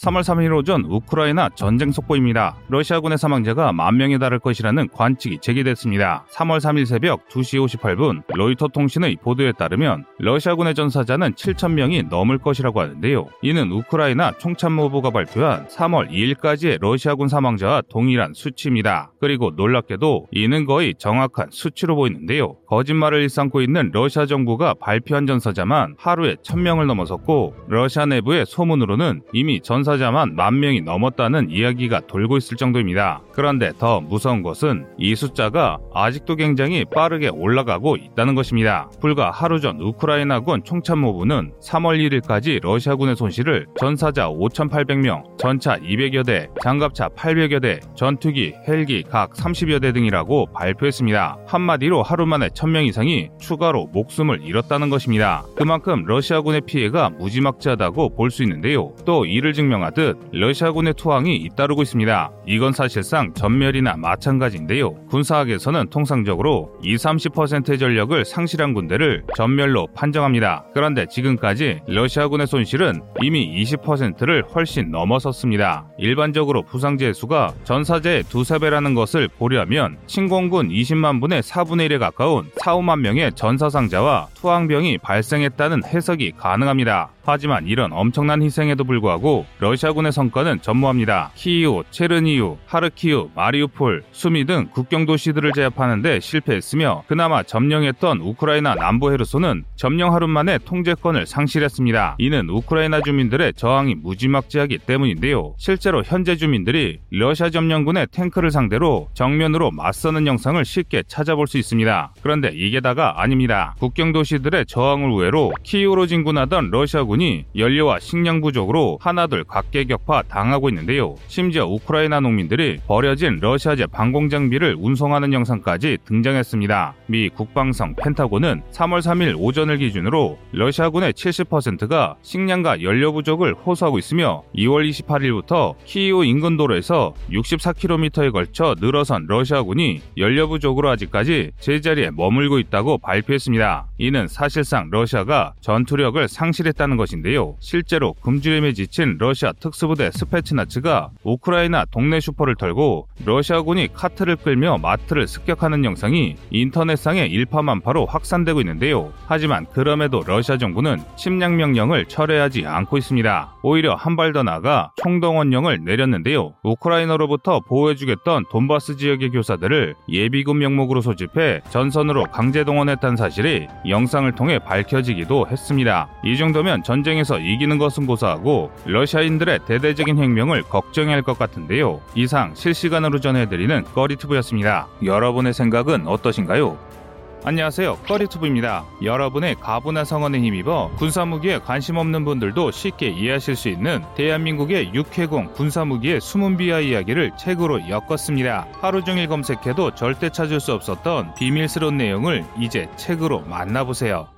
3월 3일 오전 우크라이나 전쟁 속보입니다. 러시아군의 사망자가 만 명에 달할 것이라는 관측이 제기됐습니다. 3월 3일 새벽 2시 58분 로이터 통신의 보도에 따르면 러시아군의 전사자는 7천 명이 넘을 것이라고 하는데요. 이는 우크라이나 총참모부가 발표한 3월 2일까지의 러시아군 사망자와 동일한 수치입니다. 그리고 놀랍게도 이는 거의 정확한 수치로 보이는데요. 거짓말을 일삼고 있는 러시아 정부가 발표한 전사자만 하루에 1000명을 넘어섰고 러시아 내부의 소문으로는 이미 전사 당사자만 만 명이 넘었다는 이야기가 돌고 있을 정도입니다. 그런데 더 무서운 것은 이 숫자가 아직도 굉장히 빠르게 올라가고 있다는 것입니다. 불과 하루 전 우크라이나군 총참모부는 3월 1일까지 러시아군의 손실을 전사자 5,800명, 전차 200여 대, 장갑차 800여 대, 전투기, 헬기 각 30여 대 등이라고 발표했습니다. 한마디로 하루 만에 1000명 이상이 추가로 목숨을 잃었다는 것입니다. 그만큼 러시아군의 피해가 무지막지하다고 볼 수 있는데요. 또 이를 증명 명하듯 러시아군의 투항이 잇따르고 있습니다. 이건 사실상 전멸이나 마찬가지인데요. 군사학에서는 통상적으로 20-30%의 전력을 상실한 군대를 전멸로 판정합니다. 그런데 지금까지 러시아군의 손실은 이미 20%를 훨씬 넘어섰습니다. 일반적으로 부상자의 수가 전사자의 두세 배라는 것을 고려하면 침공군 20만 분의 4분의 1에 가까운 4, 5만 명의 전사상자와 투항병이 발생했다는 해석이 가능합니다. 하지만 이런 엄청난 희생에도 불구하고 러시아군의 성과는 전무합니다. 키이우, 체르니우, 하르키우, 마리우폴, 수미 등 국경 도시들을 제압하는데 실패했으며 그나마 점령했던 우크라이나 남부 헤르소는 점령 하루 만에 통제권을 상실했습니다. 이는 우크라이나 주민들의 저항이 무지막지하기 때문인데요. 실제로 현재 주민들이 러시아 점령군의 탱크를 상대로 정면으로 맞서는 영상을 쉽게 찾아볼 수 있습니다. 그런데 이게 다가 아닙니다. 국경 도시들의 저항을 우회로 키이우로 진군하던 러시아군이 연료와 식량 부족으로 하나둘 각계격파 당하고 있는데요. 심지어 우크라이나 농민들이 버려진 러시아제 방공 장비를 운송하는 영상까지 등장했습니다. 미 국방성 펜타곤은 3월 3일 오전을 기준으로 러시아군의 70%가 식량과 연료 부족을 호소하고 있으며 2월 28일부터 키이우 인근 도로에서 64km에 걸쳐 늘어선 러시아군이 연료 부족으로 아직까지 제자리에 머물고 있다고 발표했습니다. 이는 사실상 러시아가 전투력을 상실했다는 것인데요. 실제로 굶주림에 지친 러시아 특수부대 스페츠나츠가 우크라이나 동네 슈퍼를 털고 러시아군이 카트를 끌며 마트를 습격하는 영상이 인터넷상에 일파만파로 확산되고 있는데요. 하지만 그럼에도 러시아 정부는 침략 명령을 철회하지 않고 있습니다. 오히려 한 발 더 나아가 총동원령을 내렸는데요. 우크라이나로부터 보호해주겠던 돈바스 지역의 교사들을 예비군 명목으로 소집해 전선으로 강제 동원했다는 사실이 영상을 통해 밝혀지기도 했습니다. 이 정도면 전쟁에서 이기는 것은 고사하고 러시아 인들의 대대적인 행명을 걱정해야 할 것 같은데요. 이상 실시간으로 전해드리는 꺼리투브였습니다. 여러분의 생각은 어떠신가요? 안녕하세요. 꺼리투브입니다. 여러분의 가부나 성원에 힘입어 군사무기에 관심 없는 분들도 쉽게 이해하실 수 있는 대한민국의 육해공 군사무기의 숨은 비하 이야기를 책으로 엮었습니다. 하루 종일 검색해도 절대 찾을 수 없었던 비밀스러운 내용을 이제 책으로 만나보세요.